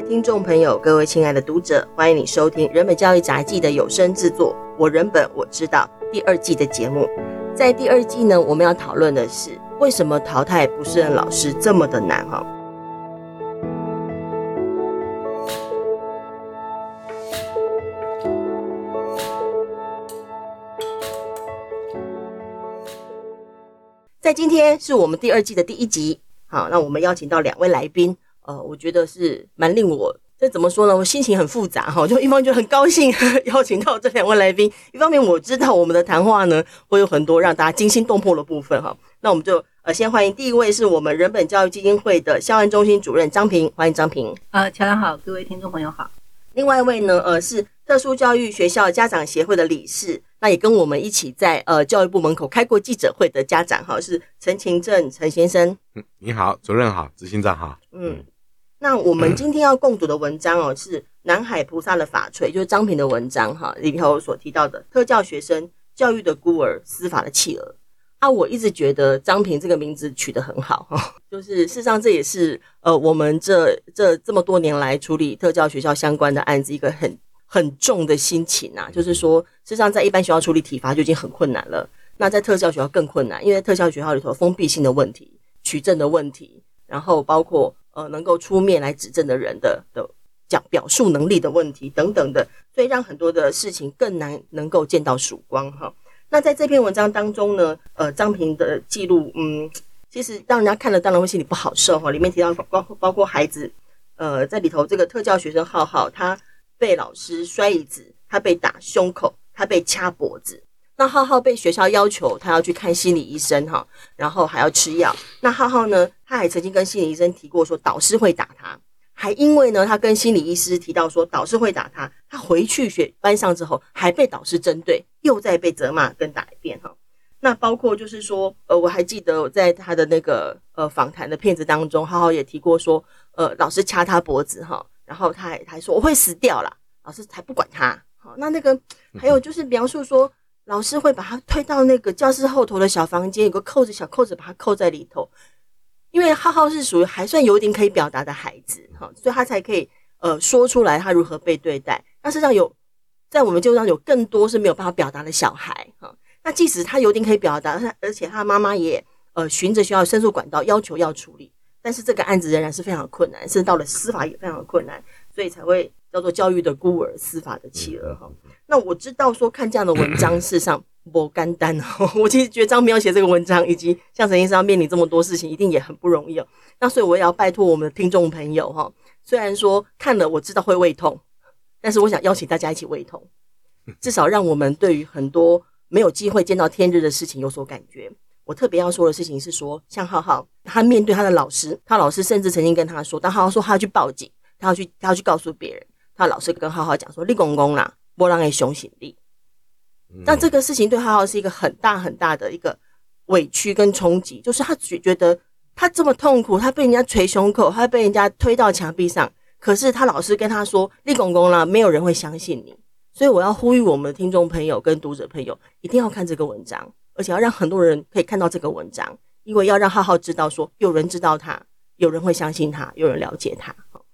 的听众朋友，各位亲爱的读者，欢迎你收听人本教育杂记的有声制作《我人本我知道》第二季的节目。在第二季呢，我们要讨论的是为什么淘汰不适任老师这么的难哈。在今天是我们第二季的第一集，好，那我们邀请到两位来宾，呃，我觉得是蛮令我这怎么说呢？我心情很复杂哈，就一方面就很高兴 邀请到这两位来宾，一方面我知道我们的谈话呢会有很多让大家惊心动魄的部分哈。那我们就呃先欢迎第一位是我们人本教育基金会的校安中心主任张平，欢迎张平。呃，乔良好，各位听众朋友好。另外一位呢，呃，是特殊教育学校家长协会的理事，那也跟我们一起在呃教育部门口开过记者会的家长哈，是陈勤正陈先生。嗯，你好，主任好，执行长好。嗯，那我们今天要共读的文章哦，是南海菩萨的法槌，就是张平的文章哈，里头所提到的特教学生教育的孤儿，司法的弃儿。啊，我一直觉得张平这个名字取得很好哈，就是事实上这也是呃我们这这这么多年来处理特教学校相关的案子一个很很重的心情呐，就是说事实上在一般学校处理体罚就已经很困难了，那在特教学校更困难，因为特教学校里头封闭性的问题、取证的问题，然后包括呃能够出面来指证的人的的讲表述能力的问题等等的，所以让很多的事情更难能够见到曙光哈。那在这篇文章当中呢，呃，张平的记录，嗯，其实让人家看了当然会心里不好受哈。里面提到包括包括孩子，呃，在里头这个特教学生浩浩，他被老师摔椅子，他被打胸口，他被掐脖子。那浩浩被学校要求他要去看心理医生哈，然后还要吃药。那浩浩呢，他还曾经跟心理医生提过说导师会打他。还因为呢，他跟心理医师提到说导师会打他，他回去学班上之后还被导师针对，又再被责骂跟打一遍哈。那包括就是说，呃，我还记得我在他的那个呃访谈的片子当中，浩浩也提过说，呃，老师掐他脖子哈，然后他还他还说我会死掉啦，老师才不管他。好，那那个还有就是描述说，老师会把他推到那个教室后头的小房间，有个扣子小扣子把他扣在里头。因为浩浩是属于还算有点可以表达的孩子，哈，所以他才可以呃说出来他如何被对待。那实际上有在我们就上有更多是没有办法表达的小孩，哈。那即使他有点可以表达，而且他妈妈也呃循着学校申诉管道要求要处理，但是这个案子仍然是非常困难，甚至到了司法也非常困难，所以才会叫做教育的孤儿，司法的弃儿，哈。那我知道说看这样的文章，事实上。不简单哦，我其实觉得张萍要写这个文章，以及像陈先生要面临这么多事情，一定也很不容易哦。那所以我也要拜托我们的听众朋友哈，虽然说看了我知道会胃痛，但是我想邀请大家一起胃痛，至少让我们对于很多没有机会见到天日的事情有所感觉。我特别要说的事情是说，像浩浩，他面对他的老师，他老师甚至曾经跟他说，当浩浩说他要去报警，他要去他要去告诉别人，他老师跟浩浩讲说，立公公啦，波浪的雄心力。那这个事情对浩浩是一个很大很大的一个委屈跟冲击，就是他觉觉得他这么痛苦，他被人家捶胸口，他被人家推到墙壁上，可是他老师跟他说：“立公公啦，没有人会相信你。”所以我要呼吁我们的听众朋友跟读者朋友一定要看这个文章，而且要让很多人可以看到这个文章，因为要让浩浩知道说有人知道他，有人会相信他，有人了解他。好，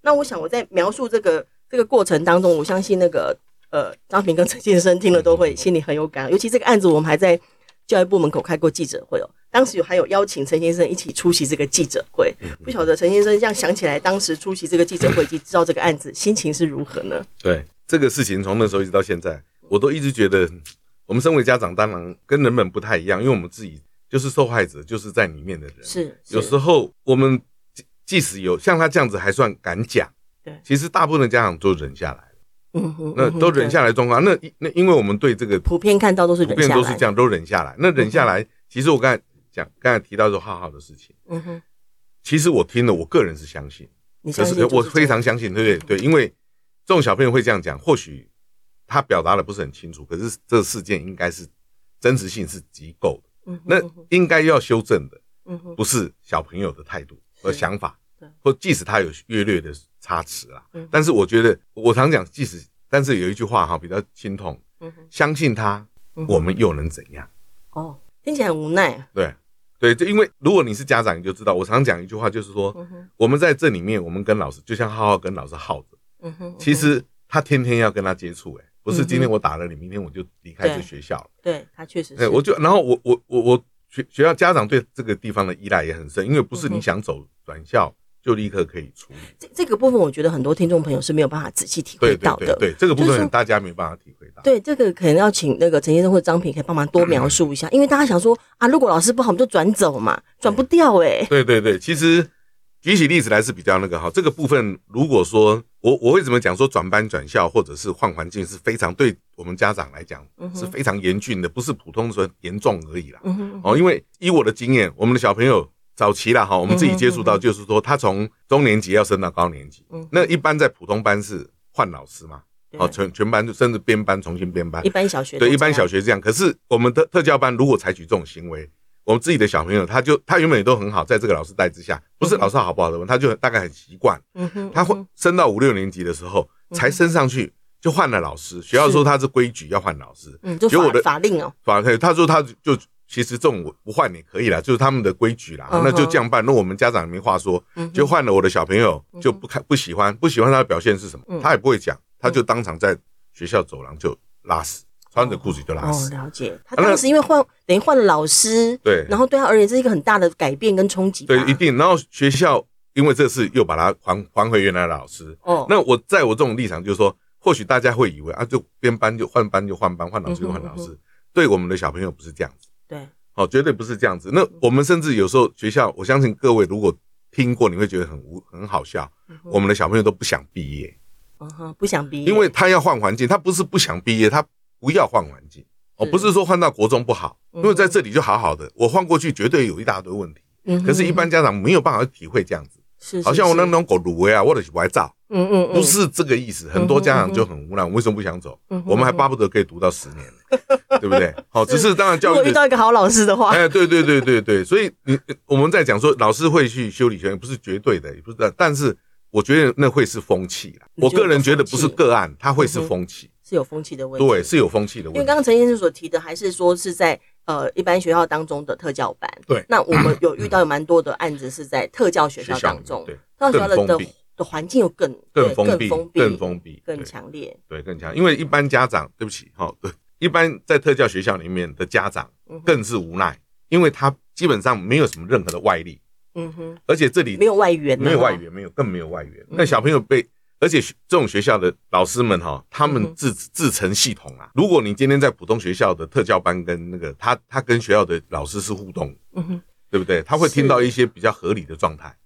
那我想我在描述这个这个过程当中，我相信那个。呃，张平跟陈先生听了都会心里很有感，尤其这个案子，我们还在教育部门口开过记者会哦。当时有还有邀请陈先生一起出席这个记者会，不晓得陈先生这样想起来，当时出席这个记者会以及知道这个案子，心情是如何呢？对这个事情，从那时候一直到现在，我都一直觉得，我们身为家长，当然跟人们不太一样，因为我们自己就是受害者，就是在里面的人。是，是有时候我们即使有像他这样子还算敢讲，对，其实大部分的家长都忍下来。嗯哼，那都忍下来状况，那那因为我们对这个普遍看到都是普遍都是这样，都忍下来。那忍下来，其实我刚才讲，刚才提到说浩浩的事情，嗯哼，其实我听了，我个人是相信，你相信就是我非常相信，对不对？对，因为这种小朋友会这样讲，或许他表达的不是很清楚，可是这个事件应该是真实性是极够的，嗯，那应该要修正的，嗯哼，不是小朋友的态度和想法。或即使他有略略的差池啦，但是我觉得我常讲，即使但是有一句话哈比较心痛，相信他，我们又能怎样？哦，听起来很无奈。对，对，就因为如果你是家长，你就知道，我常讲一句话，就是说，嗯、我们在这里面，我们跟老师就像浩浩跟老师耗着，嗯哼，嗯其实他天天要跟他接触，哎，不是今天我打了你，明天我就离开这学校了。对，对他确实是。对，我就然后我我我我学学校家长对这个地方的依赖也很深，因为不是你想走转校。就立刻可以处理这这个部分，我觉得很多听众朋友是没有办法仔细体会到的。对，这个部分大家没办法体会到。对，这个可能要请那个陈先生或者张平可以帮忙多描述一下，嗯、因为大家想说啊，如果老师不好，我们就转走嘛，转不掉哎、欸。对对对，其实举起例子来是比较那个哈。这个部分如果说我我为什么讲说转班转校或者是换环境是非常对我们家长来讲是非常严峻的，不是普通说严重而已啦。哦，因为以我的经验，我们的小朋友。早期了哈，我们自己接触到，就是说他从中年级要升到高年级，那一般在普通班是换老师嘛，哦，全全班就甚至编班重新编班。一般小学对，一般小学这样。可是我们的特教班如果采取这种行为，我们自己的小朋友他就他原本也都很好，在这个老师带之下，不是老师好不好的问题，他就大概很习惯。嗯哼，他会升到五六年级的时候才升上去就换了老师，学校说他是规矩要换老师，嗯，就法法令哦，法令，他说他就。其实这种我不换也可以啦，就是他们的规矩啦，那就这样办。那我们家长没话说，就换了我的小朋友就不看不喜欢，不喜欢他的表现是什么，他也不会讲，他就当场在学校走廊就拉屎，穿着裤子就拉屎。哦，了解。他当时因为换等于换了老师，对，然后对他而言这是一个很大的改变跟冲击。对，一定。然后学校因为这次又把他还还回原来的老师。哦，那我在我这种立场就是说，或许大家会以为啊，就编班就换班就换班，换老师就换老师。对我们的小朋友不是这样子。对，好，绝对不是这样子。那我们甚至有时候学校，我相信各位如果听过，你会觉得很无很好笑。我们的小朋友都不想毕业，嗯哼，不想毕业，因为他要换环境，他不是不想毕业，他不要换环境。哦，不是说换到国中不好，因为在这里就好好的，我换过去绝对有一大堆问题。嗯，可是，一般家长没有办法体会这样子。是，好像我那种狗卤味啊，我的外照，嗯嗯，不是这个意思。很多家长就很无奈，为什么不想走？我们还巴不得可以读到十年，对不对？好，只是当然教育。如果遇到一个好老师的话，哎，对对对对对，所以你我们在讲说老师会去修理学院，不是绝对的，也不是，但是我觉得那会是风气。我个人觉得不是个案，它会是风气，是有风气的问题。对，是有风气的问题。因为刚刚陈先生所提的，还是说是在。呃，一般学校当中的特教班，对，那我们有遇到有蛮多的案子是在特教学校当中，对，特教学校的的的环境又更更封闭、更封闭、更强烈，对，更强。因为一般家长，对不起，哈，对，一般在特教学校里面的家长更是无奈，因为他基本上没有什么任何的外力，嗯哼，而且这里没有外援，没有外援，没有，更没有外援。那小朋友被。而且这种学校的老师们哈，他们自自成系统啊。如果你今天在普通学校的特教班跟那个他他跟学校的老师是互动，嗯哼，对不对？他会听到一些比较合理的状态。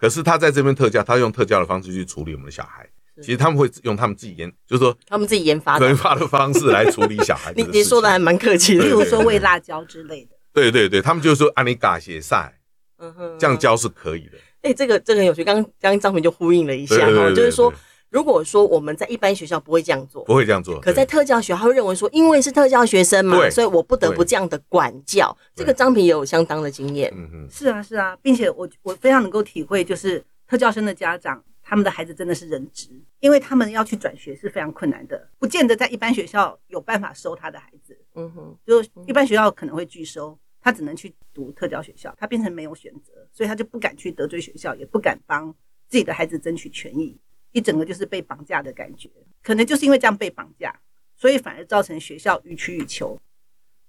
对。可是他在这边特教，他用特教的方式去处理我们的小孩。其实他们会用他们自己研，就是说他们自己研发研发的方式来处理小孩。你 你说的还蛮客气的，例如说喂辣椒之类的。对对对，他们就说安尼嘎写赛，嗯哼，这样教是可以的。哎，这个这个很有趣。刚刚刚张平就呼应了一下哈，就是说。如果说我们在一般学校不会这样做，不会这样做，可在特教学校会认为说，因为是特教学生嘛，所以我不得不这样的管教。这个张平也有相当的经验，嗯嗯，是啊是啊，并且我我非常能够体会，就是特教生的家长，他们的孩子真的是人质，因为他们要去转学是非常困难的，不见得在一般学校有办法收他的孩子，嗯哼，就一般学校可能会拒收，他只能去读特教学校，他变成没有选择，所以他就不敢去得罪学校，也不敢帮自己的孩子争取权益。一整个就是被绑架的感觉，可能就是因为这样被绑架，所以反而造成学校予取予求。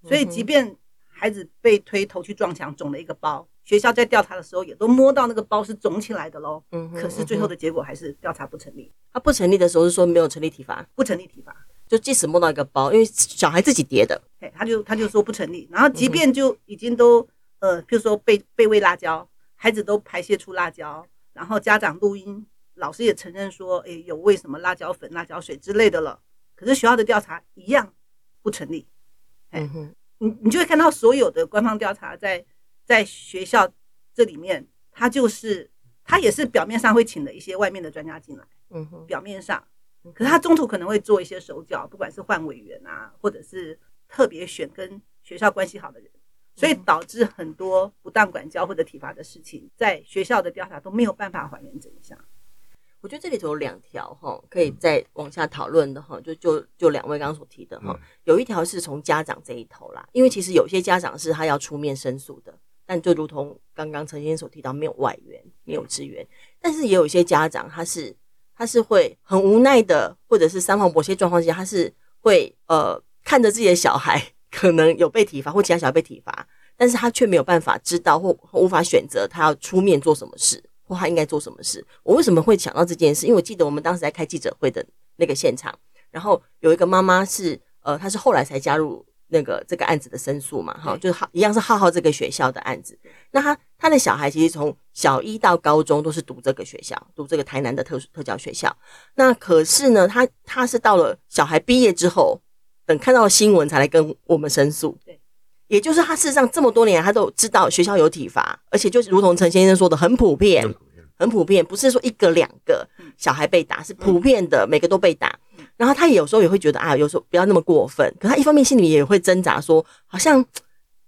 所以即便孩子被推头去撞墙，肿了一个包，学校在调查的时候也都摸到那个包是肿起来的喽。嗯，可是最后的结果还是调查不成立。他不成立的时候是说没有成立体罚，不成立体罚，就即使摸到一个包，因为小孩自己叠的，哎，他就他就说不成立。然后即便就已经都呃，譬如说被被喂辣椒，孩子都排泄出辣椒，然后家长录音。老师也承认说，诶，有喂什么辣椒粉、辣椒水之类的了。可是学校的调查一样不成立。哎，你你就会看到所有的官方调查在在学校这里面，他就是他也是表面上会请了一些外面的专家进来，嗯哼，表面上，可是他中途可能会做一些手脚，不管是换委员啊，或者是特别选跟学校关系好的人，所以导致很多不当管教或者体罚的事情，在学校的调查都没有办法还原真相。我觉得这里头有两条哈，可以再往下讨论的哈，就就就两位刚刚所提的哈，有一条是从家长这一头啦，因为其实有些家长是他要出面申诉的，但就如同刚刚陈先生所提到，没有外援，没有支援。但是也有一些家长，他是他是会很无奈的，或者是三方某些状况之下，他是会呃看着自己的小孩可能有被体罚，或其他小孩被体罚，但是他却没有办法知道或无法选择他要出面做什么事，或他应该做什么事。我为什么会想到这件事？因为我记得我们当时在开记者会的那个现场，然后有一个妈妈是呃，她是后来才加入。那个这个案子的申诉嘛，哈，就是好一样是浩浩这个学校的案子。那他他的小孩其实从小一到高中都是读这个学校，读这个台南的特殊特教学校。那可是呢，他他是到了小孩毕业之后，等看到新闻才来跟我们申诉。对，也就是他事实上这么多年他都知道学校有体罚，而且就是如同陈先生说的，很普遍，很普遍，不是说一个两个小孩被打，是普遍的，每个都被打。然后他有时候也会觉得啊，有时候不要那么过分。可他一方面心里也会挣扎，说好像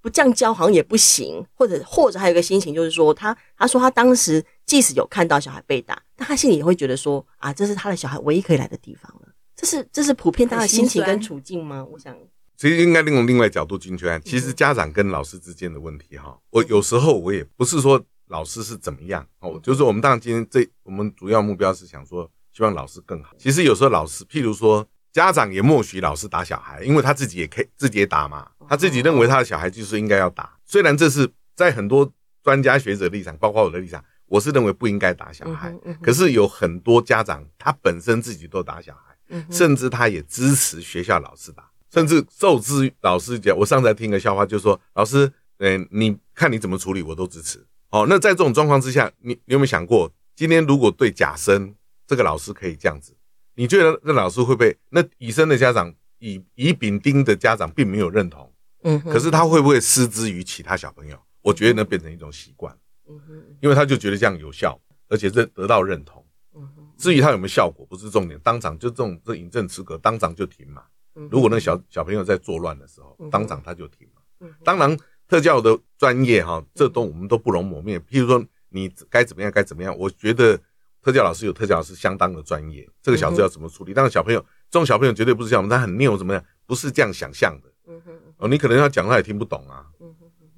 不这样教好像也不行，或者或者还有一个心情就是说，他他说他当时即使有看到小孩被打，但他心里也会觉得说啊，这是他的小孩唯一可以来的地方了。这是这是普遍大家的心情跟处境吗？我想，其实应该另从另外角度进去看，其实家长跟老师之间的问题哈，我有时候我也不是说老师是怎么样哦，就是我们当然今天这我们主要目标是想说。希望老师更好。其实有时候老师，譬如说家长也默许老师打小孩，因为他自己也可以自己也打嘛。他自己认为他的小孩就是应该要打。虽然这是在很多专家学者立场，包括我的立场，我是认为不应该打小孩。可是有很多家长他本身自己都打小孩，甚至他也支持学校老师打，甚至受制于老师讲。我上次还听个笑话，就是说老师，嗯，你看你怎么处理，我都支持。哦，那在这种状况之下，你你有没有想过，今天如果对甲生？这个老师可以这样子，你觉得那老师会不会？那乙生的家长，乙乙丙丁的家长并没有认同，嗯，可是他会不会施之于其他小朋友？我觉得那变成一种习惯，嗯哼，因为他就觉得这样有效，而且认得到认同。至于他有没有效果，不是重点，当场就这种这饮鸩止渴，当场就停嘛。如果那小小朋友在作乱的时候，当场他就停了。当然，特教的专业哈，这都我们都不容磨灭。譬如说，你该怎么样，该怎么样，我觉得。特教老师有特教老师相当的专业，这个小子要怎么处理？但是小朋友，这种小朋友绝对不是像我们，他很拗怎么样？不是这样想象的。哦，你可能要讲他也听不懂啊。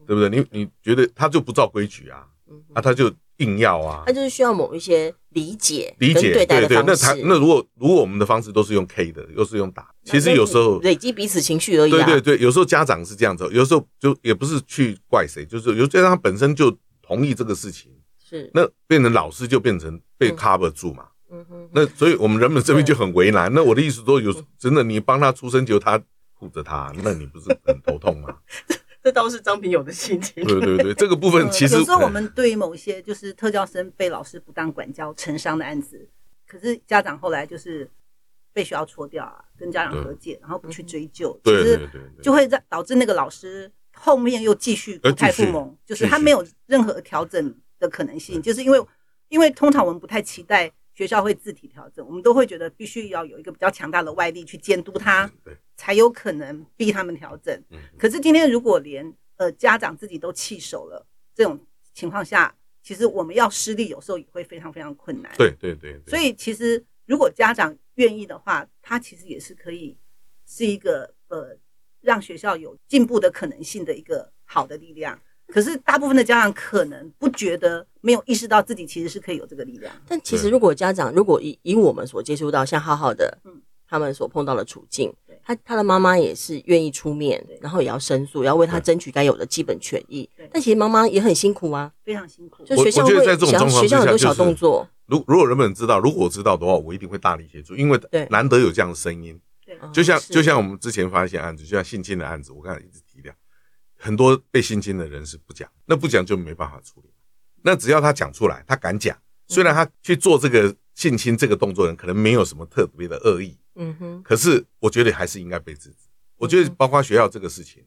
对不对？你你觉得他就不照规矩啊？嗯，啊，他就硬要啊。他就是需要某一些理解、理解对对对。那他那如果如果我们的方式都是用 K 的，又是用打，其实有时候累积彼此情绪而已。对对对，有时候家长是这样子，有时候就也不是去怪谁，就是有些他本身就同意这个事情。是，那变成老师就变成被 cover 住嘛。嗯哼，那所以我们人们这边就很为难。那我的意思说，有真的你帮他出生就他护着他，那你不是很头痛吗？这倒是张平友的心情。对对对，这个部分其实有时候我们对于某一些就是特教生被老师不当管教成伤的案子，可是家长后来就是被学校戳掉啊，跟家长和解，然后不去追究，其实就会让导致那个老师后面又继续不太复萌，就是他没有任何调整的可能性，就是因为，因为通常我们不太期待学校会自体调整，我们都会觉得必须要有一个比较强大的外力去监督他，才有可能逼他们调整。可是今天如果连呃家长自己都弃守了，这种情况下，其实我们要施力有时候也会非常非常困难。对对对。所以其实如果家长愿意的话，他其实也是可以是一个呃让学校有进步的可能性的一个好的力量。可是大部分的家长可能不觉得，没有意识到自己其实是可以有这个力量。但其实如果家长如果以以我们所接触到像浩浩的，嗯，他们所碰到的处境，他他的妈妈也是愿意出面，然后也要申诉，要为他争取该有的基本权益。但其实妈妈也很辛苦啊，非常辛苦。就学校会学校很多小动作。如如果人们知道，如果我知道的话，我一定会大力协助，因为难得有这样的声音。对，就像就像我们之前发现案子，就像性侵的案子，我看。很多被性侵的人是不讲，那不讲就没办法处理。那只要他讲出来，他敢讲，虽然他去做这个性侵这个动作人可能没有什么特别的恶意，嗯哼，可是我觉得还是应该被制止。我觉得包括学校这个事情，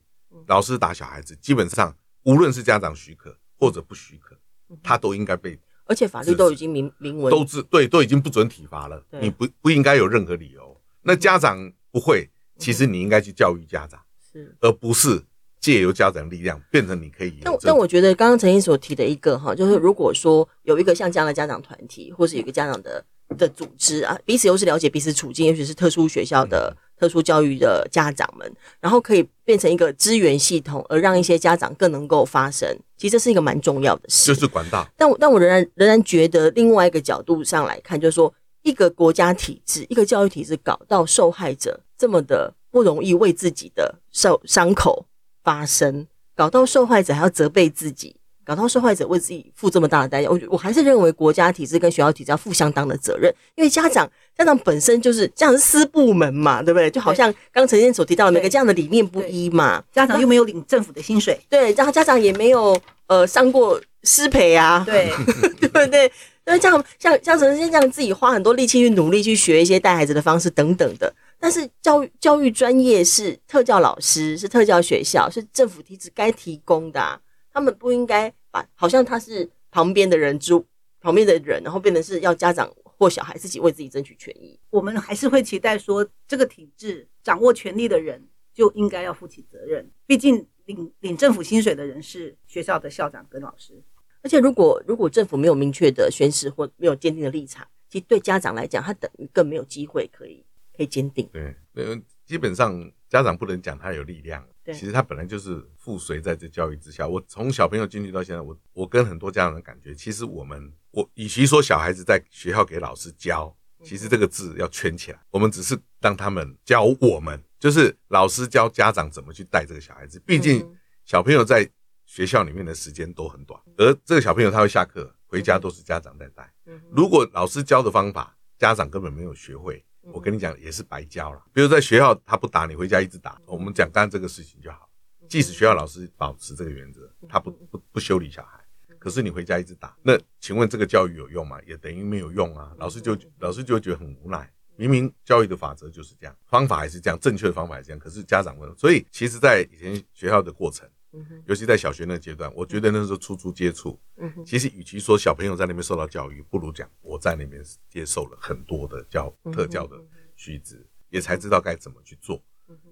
老师打小孩子，基本上无论是家长许可或者不许可，他都应该被。而且法律都已经明明文都是对，都已经不准体罚了，你不不应该有任何理由。那家长不会，其实你应该去教育家长，是而不是。借由家长力量变成你可以，但但我觉得刚刚陈英所提的一个哈，就是如果说有一个像这样的家长团体，或是有一个家长的的组织啊，彼此又是了解彼此处境，尤其是特殊学校的特殊教育的家长们，然后可以变成一个资源系统，而让一些家长更能够发声。其实这是一个蛮重要的事，就是管道。但我但我仍然仍然觉得，另外一个角度上来看，就是说，一个国家体制、一个教育体制搞到受害者这么的不容易为自己的受伤口发生，搞到受害者还要责备自己。搞到受害者为自己付这么大的代价，我我还是认为国家体制跟学校体制要负相当的责任，因为家长家长本身就是这样是私部门嘛，对不对？就好像刚陈先生所提到的每个这样的理念不一嘛，家长又没有领政府的薪水，对，然后家长也没有呃上过师培啊，对 对不对？因为这样像像陈先生这样自己花很多力气去努力去学一些带孩子的方式等等的，但是教育教育专业是特教老师，是特教学校，是政府体制该提供的啊。他们不应该把好像他是旁边的人，住旁边的人，然后变成是要家长或小孩自己为自己争取权益。我们还是会期待说，这个体制掌握权力的人就应该要负起责任。毕竟领领政府薪水的人是学校的校长跟老师。而且如果如果政府没有明确的宣示或没有坚定的立场，其实对家长来讲，他等于更没有机会可以可以坚定。对，呃，基本上家长不能讲他有力量。其实他本来就是附随在这教育之下。我从小朋友进去到现在，我我跟很多家长的感觉，其实我们我与其说小孩子在学校给老师教，其实这个字要圈起来，我们只是让他们教我们，就是老师教家长怎么去带这个小孩子。毕竟小朋友在学校里面的时间都很短，而这个小朋友他会下课回家都是家长在带。如果老师教的方法家长根本没有学会。我跟你讲，也是白教了。比如在学校，他不打你，回家一直打。我们讲干这个事情就好。即使学校老师保持这个原则，他不不不修理小孩，可是你回家一直打，那请问这个教育有用吗？也等于没有用啊。老师就老师就会觉得很无奈。明明教育的法则就是这样，方法还是这样，正确的方法还是这样，可是家长问，所以其实，在以前学校的过程。尤其在小学那个阶段，我觉得那时候初初接触，其实与其说小朋友在那边受到教育，不如讲我在那边接受了很多的教特教的须知，也才知道该怎么去做，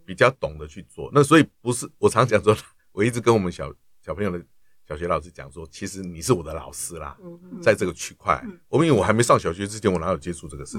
比较懂得去做。那所以不是我常讲说，我一直跟我们小小朋友的小学老师讲说，其实你是我的老师啦，在这个区块，我们因为我还没上小学之前，我哪有接触这个事？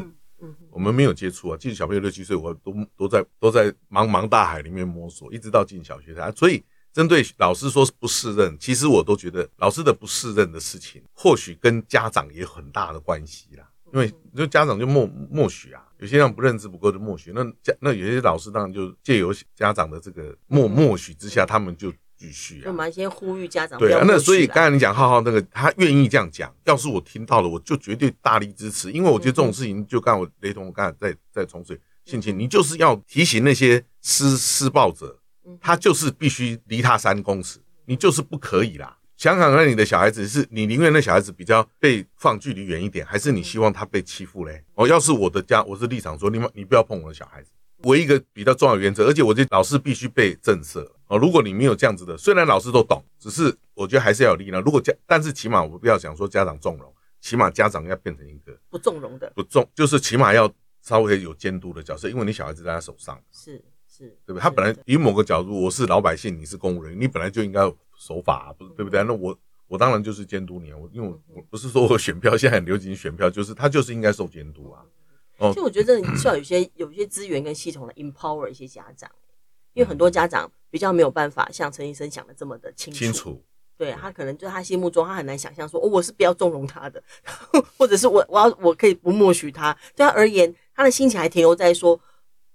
我们没有接触啊。即使小朋友六七岁，我都都在都在茫茫大海里面摸索，一直到进小学啊，所以。针对老师说不适任，其实我都觉得老师的不适任的事情，或许跟家长也有很大的关系啦。因为就家长就默默许啊，有些人不认知不够就默许。那家那有些老师当然就借由家长的这个默默许之下，他们就继续啊。就蛮先呼吁家长对啊。那所以刚才你讲浩浩那个，他愿意这样讲，要是我听到了，我就绝对大力支持。因为我觉得这种事情，就刚我雷同，我刚才在在重水性情，你就是要提醒那些施施暴者。他就是必须离他三公尺，你就是不可以啦。想想看，你的小孩子是你宁愿那小孩子比较被放距离远一点，还是你希望他被欺负嘞？哦，要是我的家，我是立场说，你们你不要碰我的小孩子。唯一一个比较重要的原则，而且我觉得老师必须被震慑哦。如果你没有这样子的，虽然老师都懂，只是我觉得还是要有力量。如果家，但是起码我不要想说家长纵容，起码家长要变成一个不纵容的，不纵就是起码要稍微有监督的角色，因为你小孩子在他手上是。是，对不对？他本来以某个角度，我是老百姓，你是公务人员，你本来就应该守法，不是对不对？那我我当然就是监督你啊，我因为我我不是说我选票现在很流行选票，就是他就是应该受监督啊。哦，其实我觉得你需要有些 有一些资源跟系统来 empower 一些家长，因为很多家长比较没有办法像陈医生想的这么的清楚。清楚，对他可能就他心目中他很难想象说，哦，我是不要纵容他的，或者是我我要我可以不默许他。对他而言，他的心情还停留在说。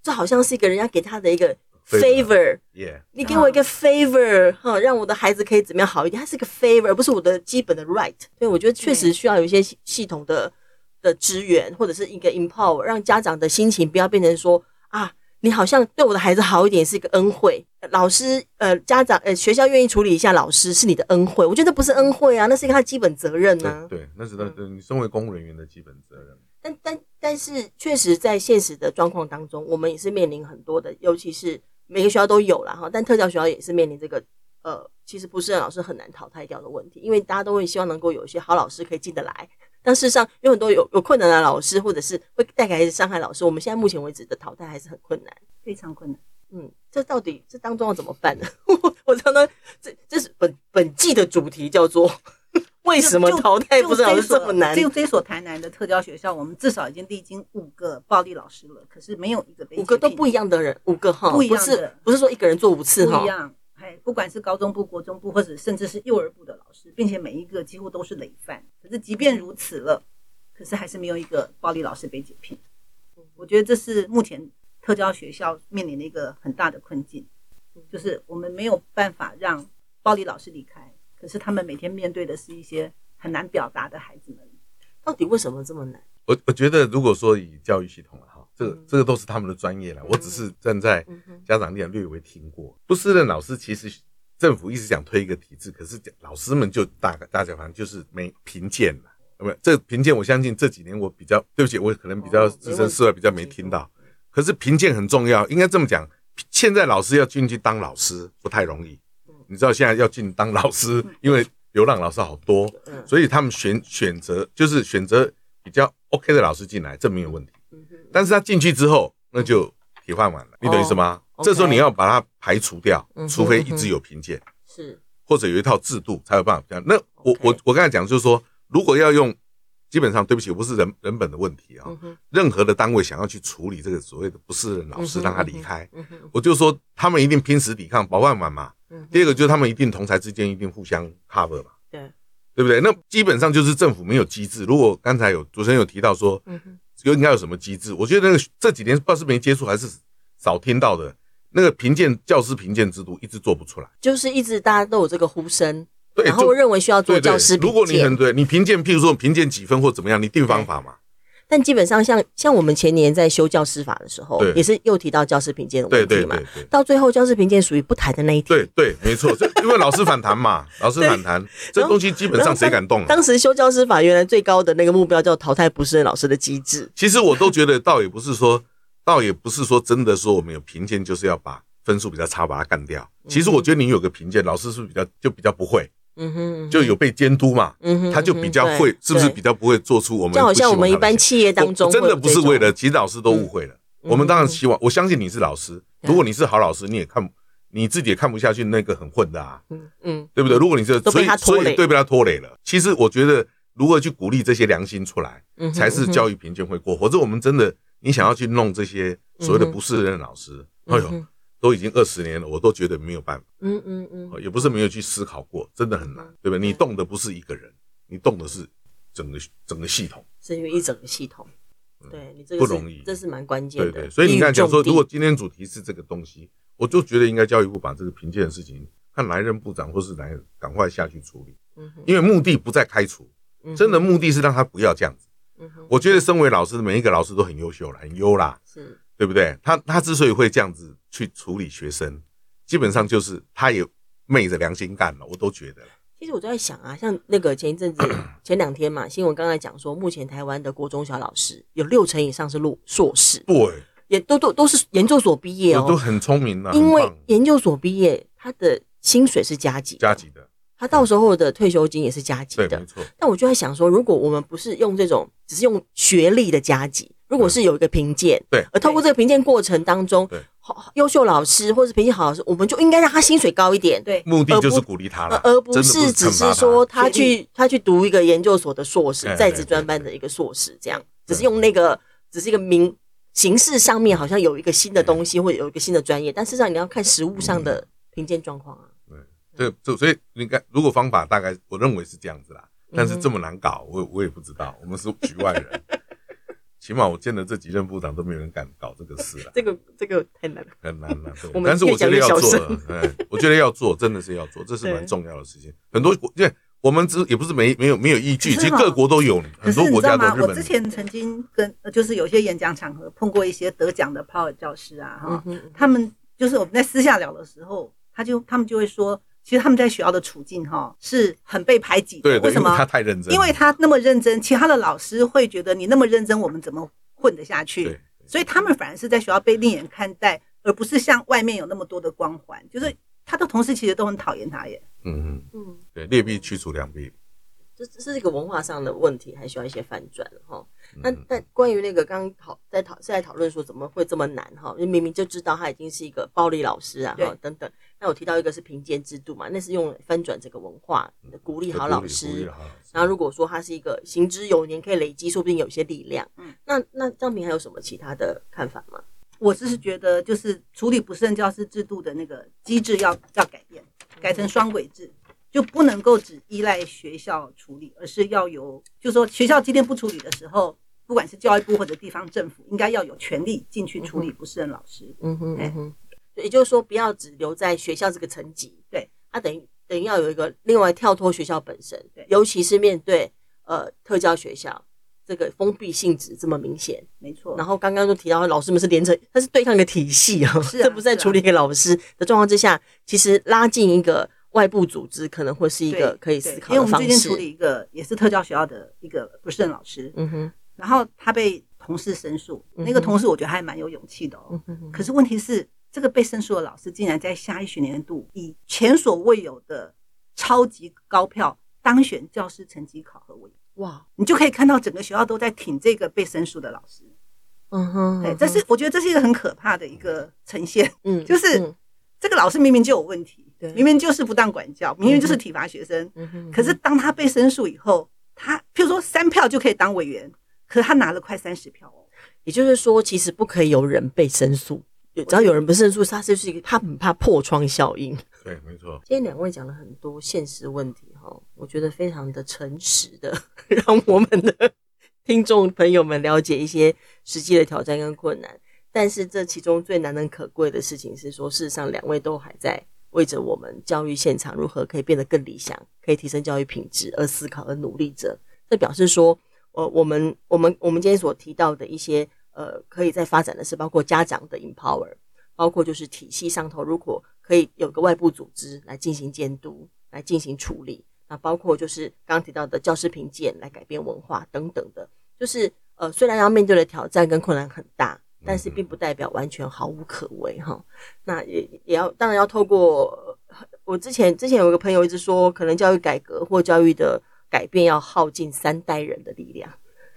这好像是一个人家给他的一个 favor，yeah，你给我一个 favor 哈，让我的孩子可以怎么样好一点？它是一个 favor，而不是我的基本的 right。所以我觉得确实需要有一些系统的的支援，或者是一个 empower，让家长的心情不要变成说啊，你好像对我的孩子好一点是一个恩惠。老师呃，家长呃，学校愿意处理一下老师是你的恩惠，我觉得不是恩惠啊，那是一个他基本责任呢、啊。对，那是他你身为公务人员的基本责任。但但但是，确实在现实的状况当中，我们也是面临很多的，尤其是每个学校都有啦哈。但特教学校也是面临这个呃，其实不是老师很难淘汰掉的问题，因为大家都会希望能够有一些好老师可以进得来。但事实上，有很多有有困难的老师，或者是会带给孩子伤害老师，我们现在目前为止的淘汰还是很困难，非常困难。嗯，这到底这当中要怎么办呢？我 我常常这这是本本季的主题叫做。为什么淘汰不知道是这么难？就这所台南的特教学校，我们至少已经历经五个暴力老师了，可是没有一个被五个都不一样的人，五个哈，不一样的，不是不是说一个人做五次哈，不一样。哎，不管是高中部、国中部，或者甚至是幼儿部的老师，并且每一个几乎都是累犯。可是即便如此了，可是还是没有一个暴力老师被解聘。我觉得这是目前特教学校面临的一个很大的困境，就是我们没有办法让暴力老师离开。可是他们每天面对的是一些很难表达的孩子们，到底为什么这么难？我我觉得，如果说以教育系统哈，这个这个都是他们的专业了。我只是站在家长立场略微听过。不是的老师其实政府一直想推一个体制，可是老师们就大大家反正就是没评鉴了，有没有？这评鉴我相信这几年我比较对不起，我可能比较置身事外，比较没听到。可是评鉴很重要，应该这么讲。现在老师要进去当老师不太容易。你知道现在要进当老师，因为流浪老师好多，所以他们选选择就是选择比较 OK 的老师进来，这没有问题。但是他进去之后，那就铁饭碗了，你懂意思吗？这时候你要把它排除掉，除非一直有评鉴，是或者有一套制度才有办法这样。那我我我刚才讲就是说，如果要用。基本上，对不起，我不是人人本的问题啊。任何的单位想要去处理这个所谓的不是老师，让他离开，我就说他们一定拼死抵抗，保饭碗嘛。第二个就是他们一定同侪之间一定互相 cover 嘛。对，对不对？那基本上就是政府没有机制。如果刚才有主持人有提到说，嗯有应该有什么机制？我觉得那个这几年不知道是没接触还是少听到的，那个评鉴教师评鉴制度一直做不出来，就是一直大家都有这个呼声。对，然后我认为需要做教师评鉴。如果你很对，你评鉴，譬如说评鉴几分或怎么样，你定方法嘛。但基本上像像我们前年在修教师法的时候，也是又提到教师评鉴的问题嘛。到最后教师评鉴属于不谈的那一题。对对，没错，因为老师反弹嘛，老师反弹，这东西基本上谁敢动？当时修教师法原来最高的那个目标叫淘汰不适任老师的机制。其实我都觉得，倒也不是说，倒也不是说真的说我们有评鉴就是要把分数比较差把它干掉。其实我觉得你有个评鉴，老师是不是比较就比较不会？嗯哼，就有被监督嘛，嗯哼，他就比较会，是不是比较不会做出我们就好像我们一般企业当中，真的不是为了，其实老师都误会了。我们当然希望，我相信你是老师，如果你是好老师，你也看你自己也看不下去那个很混的啊，嗯嗯，对不对？如果你是所以所以对被他拖累了，其实我觉得如何去鼓励这些良心出来，才是教育评鉴会过。否则我们真的你想要去弄这些所谓的不适任老师，哎呦。都已经二十年了，我都觉得没有办法。嗯嗯嗯，也不是没有去思考过，真的很难，对不对？你动的不是一个人，你动的是整个整个系统，是因为一整个系统。对你这个不容易，这是蛮关键的。对对，所以你看，讲说如果今天主题是这个东西，我就觉得应该教育部把这个评鉴的事情，看来任部长或是哪一赶快下去处理。嗯，因为目的不在开除，真的目的是让他不要这样子。嗯，我觉得身为老师每一个老师都很优秀了，很优啦。是。对不对？他他之所以会这样子去处理学生，基本上就是他也昧着良心干了，我都觉得。其实我就在想啊，像那个前一阵子、前两天嘛，新闻刚才讲说，目前台湾的国中小老师有六成以上是硕硕士，对，也都都都是研究所毕业哦，都很聪明啊。因为研究所毕业，他的薪水是加级加级的，他到时候的退休金也是加级的，没错。但我就在想说，如果我们不是用这种，只是用学历的加级。如果是有一个评鉴，对，而透过这个评鉴过程当中，对，好优秀老师或者评鉴好老师，我们就应该让他薪水高一点，对，目的就是鼓励他了，而不是只是说他去他去读一个研究所的硕士，在职专班的一个硕士，这样，只是用那个只是一个名形式上面好像有一个新的东西或者有一个新的专业，但事实上你要看实物上的评鉴状况啊。对，这这所以你看，如果方法大概我认为是这样子啦，但是这么难搞，我我也不知道，我们是局外人。起码我见了这几任部长都没有人敢搞这个事了。这个这个太难了，很难了。但是我觉得要做，哎，我觉得要做，真的是要做，这是蛮重要的事情。很多国，因为我们只也不是没没有没有依据，其实各国都有，很多国家都。我之前曾经跟就是有些演讲场合碰过一些得奖的 Power 教师啊，哈，他们就是我们在私下聊的时候，他就他们就会说。其实他们在学校的处境哈是很被排挤的。对，为什么？他太认真。因为他那么认真，其他的老师会觉得你那么认真，我们怎么混得下去？对。所以他们反而是在学校被另眼看待，而不是像外面有那么多的光环。就是他的同事其实都很讨厌他耶。嗯嗯嗯。对，劣币驱逐良币。这这是一个文化上的问题，还需要一些翻转哈。那但关于那个刚刚讨在讨是在讨论说怎么会这么难哈？因为明明就知道他已经是一个暴力老师啊，哈等等。那我提到一个是评鉴制度嘛，那是用翻转这个文化，鼓励好老师。然后如果说他是一个行之有年，可以累积，说不定有些力量。嗯，那那张明还有什么其他的看法吗？我只是觉得，就是处理不胜任教师制度的那个机制要要改变，改成双轨制。就不能够只依赖学校处理，而是要有，就是说学校今天不处理的时候，不管是教育部或者地方政府，应该要有权利进去处理不胜任老师。嗯哼，嗯哼，也就是说，不要只留在学校这个层级。对，它等于等于要有一个另外跳脱学校本身，对，尤其是面对呃特教学校这个封闭性质这么明显，没错。然后刚刚就提到老师们是连成，他是对抗一个体系啊，是啊，这不是在处理一个老师的状况之下，其实拉近一个。外部组织可能会是一个可以思考的方式。因为我们最近处理一个也是特教学校的一个不适任老师，嗯哼，然后他被同事申诉，嗯、那个同事我觉得还蛮有勇气的哦。嗯、哼可是问题是，这个被申诉的老师竟然在下一学年度以前所未有的超级高票当选教师成绩考核委员。哇！你就可以看到整个学校都在挺这个被申诉的老师。嗯哼，对，这是我觉得这是一个很可怕的一个呈现。嗯，就是。嗯这个老师明明就有问题，对明明就是不当管教，明明就是体罚学生。嗯、哼可是当他被申诉以后，他譬如说三票就可以当委员，可是他拿了快三十票哦。也就是说，其实不可以有人被申诉，只要有人不胜诉，他就是一个他很怕破窗效应。对，没错。今天两位讲了很多现实问题哈，我觉得非常的诚实的，让我们的听众朋友们了解一些实际的挑战跟困难。但是这其中最难能可贵的事情是说，事实上两位都还在为着我们教育现场如何可以变得更理想，可以提升教育品质而思考而努力着。这表示说，呃，我们我们我们今天所提到的一些呃，可以在发展的是包括家长的 empower，包括就是体系上头如果可以有个外部组织来进行监督、来进行处理，那包括就是刚刚提到的教师评鉴来改变文化等等的，就是呃，虽然要面对的挑战跟困难很大。但是并不代表完全毫无可为哈，那也也要当然要透过我之前之前有一个朋友一直说，可能教育改革或教育的改变要耗尽三代人的力量，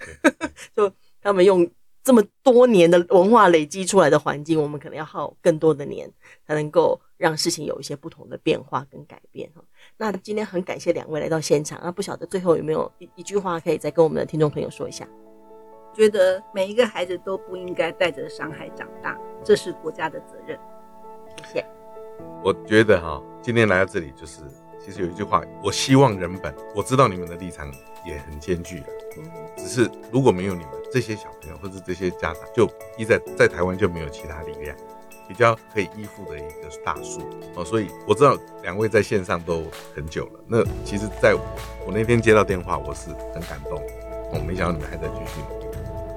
就他们用这么多年的文化累积出来的环境，我们可能要耗更多的年才能够让事情有一些不同的变化跟改变哈。那今天很感谢两位来到现场，那不晓得最后有没有一一句话可以再跟我们的听众朋友说一下。觉得每一个孩子都不应该带着伤害长大，这是国家的责任。谢谢。我觉得哈，今天来到这里，就是其实有一句话，我希望人本。我知道你们的立场也很艰巨了，只是如果没有你们这些小朋友或者这些家长，就依在在台湾就没有其他力量，比较可以依附的一个大树哦。所以我知道两位在线上都很久了，那其实在我我那天接到电话，我是很感动。我没想到你们还在继续努力。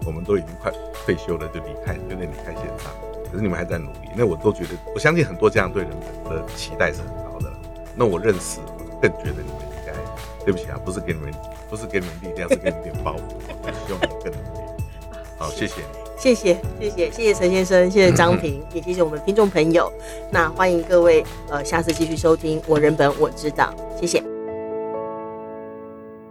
我们都已经快退休了，就离开，有点离开线上。可是你们还在努力，那我都觉得，我相信很多家长对人的期待是很高的。那我认识，我更觉得你们应该，对不起啊，不是给你们，不是给你们力量，是给你们点包袱，希望你们更。好，谢谢你，谢谢，谢谢，谢谢陈先生，谢谢张平，也谢谢我们听众朋友。那欢迎各位，呃，下次继续收听《我人本我知道》，谢谢。